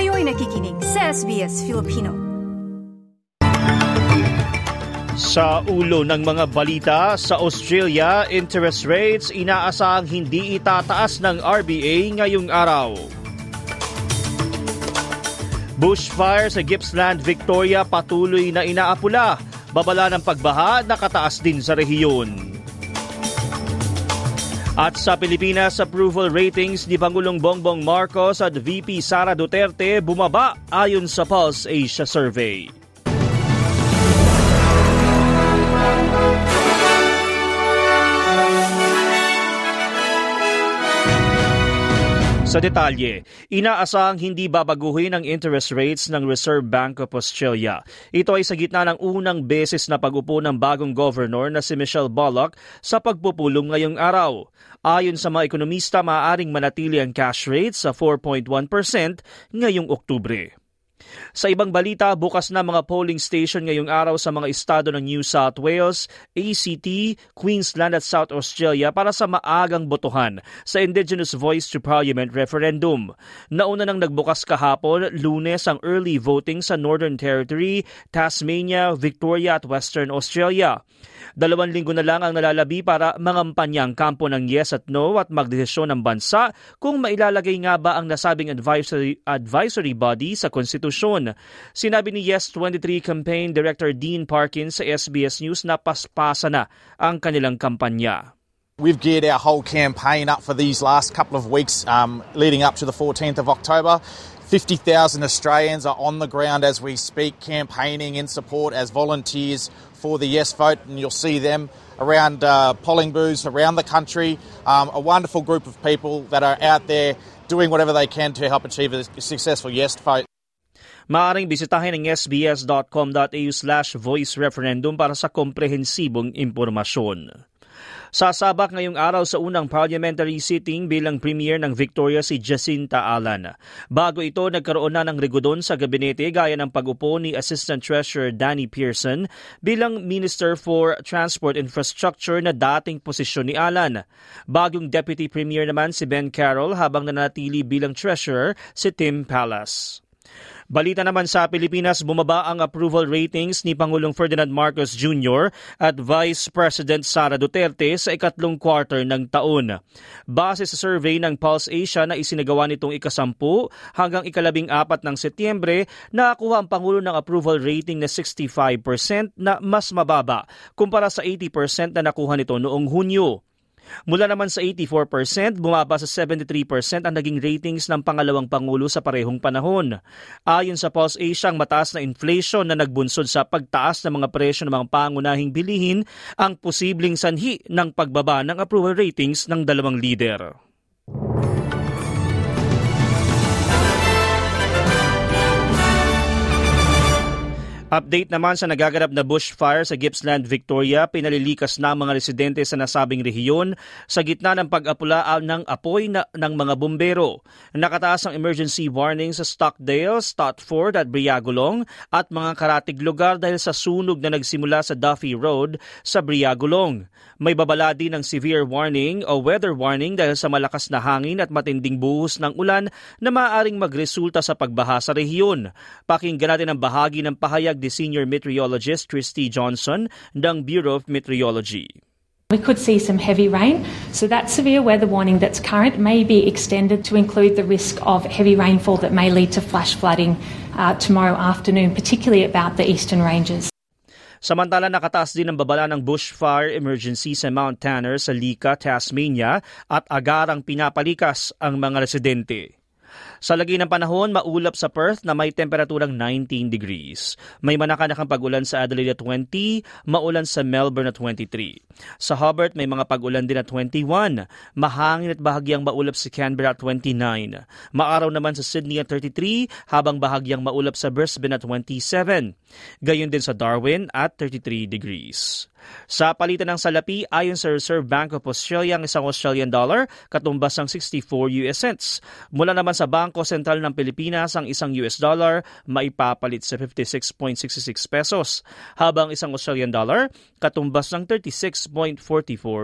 Kayo'y nakikinig sa SBS Filipino. Sa ulo ng mga balita, sa Australia, interest rates inaasahang hindi itataas ng RBA ngayong araw. Bushfire sa Gippsland, Victoria patuloy na inaapula. Babala ng pagbaha nakataas din sa rehiyon. At sa Pilipinas, approval ratings ni Pangulong Bongbong Marcos at VP Sara Duterte bumaba ayon sa Pulse Asia Survey. Sa detalye, inaasahang hindi babaguhin ang interest rates ng Reserve Bank of Australia. Ito ay sa gitna ng unang beses na pag-upo ng bagong governor na si Michelle Bullock sa pagpupulong ngayong araw. Ayon sa mga ekonomista, maaaring manatili ang cash rate sa 4.1% ngayong Oktubre. Sa ibang balita, bukas na mga polling station ngayong araw sa mga estado ng New South Wales, ACT, Queensland at South Australia para sa maagang botohan sa Indigenous Voice to Parliament referendum. Nauna nang nagbukas kahapon, lunes ang early voting sa Northern Territory, Tasmania, Victoria at Western Australia. Dalawang linggo na lang ang nalalabi para mangampanyang kampo ng yes at no at magdesisyon ng bansa kung mailalagay nga ba ang nasabing advisory, advisory body sa konstitusyon. Sinabi ni Yes 23 Campaign Director Dean Parkins sa SBS News na paspasa na ang kanilang kampanya. We've geared our whole campaign up for these last couple of weeks um, leading up to the 14th of October. 50,000 Australians are on the ground as we speak, campaigning in support as volunteers for the yes vote, and you'll see them around uh, polling booths around the country. Um, a wonderful group of people that are out there doing whatever they can to help achieve a successful yes vote. Maaring bisitahin ang sbs.com.au slash voice referendum para sa komprehensibong impormasyon. Sasabak ngayong araw sa unang parliamentary sitting bilang premier ng Victoria si Jacinta Alan. Bago ito, nagkaroon na ng regodon sa gabinete gaya ng pag-upo ni Assistant Treasurer Danny Pearson bilang Minister for Transport Infrastructure na dating posisyon ni Alan. Bagong Deputy Premier naman si Ben Carroll habang nanatili bilang Treasurer si Tim Pallas. Balita naman sa Pilipinas, bumaba ang approval ratings ni Pangulong Ferdinand Marcos Jr. at Vice President Sara Duterte sa ikatlong quarter ng taon. Base sa survey ng Pulse Asia na isinagawa nitong ikasampu hanggang ikalabing apat ng Setyembre, nakakuha ang Pangulo ng approval rating na 65% na mas mababa kumpara sa 80% na nakuha nito noong Hunyo. Mula naman sa 84%, bumaba sa 73% ang naging ratings ng pangalawang pangulo sa parehong panahon. Ayon sa Pulse Asia, ang mataas na inflation na nagbunsod sa pagtaas ng mga presyo ng mga pangunahing bilihin ang posibleng sanhi ng pagbaba ng approval ratings ng dalawang leader. Update naman sa nagaganap na bushfire sa Gippsland, Victoria, pinalilikas na ang mga residente sa nasabing rehiyon sa gitna ng pag-apula ng apoy na, ng mga bumbero. Nakataas ang emergency warning sa Stockdale, Stotford at Briagulong at mga karatig lugar dahil sa sunog na nagsimula sa Duffy Road sa Briagulong. May babala din ng severe warning o weather warning dahil sa malakas na hangin at matinding buhos ng ulan na maaaring magresulta sa pagbaha sa rehiyon. Pakinggan natin ang bahagi ng pahayag ni Senior Meteorologist Christy Johnson ng Bureau of Meteorology. We could see some heavy rain, so that severe weather warning that's current may be extended to include the risk of heavy rainfall that may lead to flash flooding uh, tomorrow afternoon, particularly about the eastern ranges. Samantala nakataas din ang babala ng bushfire emergency sa Mount Tanner sa Lika, Tasmania at agarang pinapalikas ang mga residente. Sa lagi ng panahon, maulap sa Perth na may temperaturang 19 degrees. May manakanakang pag-ulan sa Adelaide at 20, maulan sa Melbourne at 23. Sa Hobart, may mga pag-ulan din at 21. Mahangin at bahagyang maulap sa Canberra at 29. Maaraw naman sa Sydney at 33, habang bahagyang maulap sa Brisbane at 27. Gayon din sa Darwin at 33 degrees. Sa palitan ng salapi, ayon sa Reserve Bank of Australia, ang isang Australian dollar katumbas ng 64 US cents. Mula naman sa Bangko Sentral ng Pilipinas, ang isang US dollar maipapalit sa 56.66 pesos, habang isang Australian dollar katumbas ng 36.44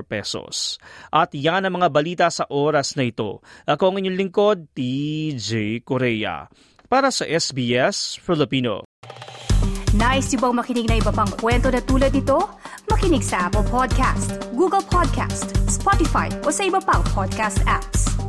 pesos. At yan ang mga balita sa oras na ito. Ako ang inyong lingkod, TJ Korea. Para sa SBS Filipino. Nice yung bang makinig na iba pang kwento na tulad ito? Makinig sa Apple Podcast, Google Podcast, Spotify o sa iba pang podcast apps.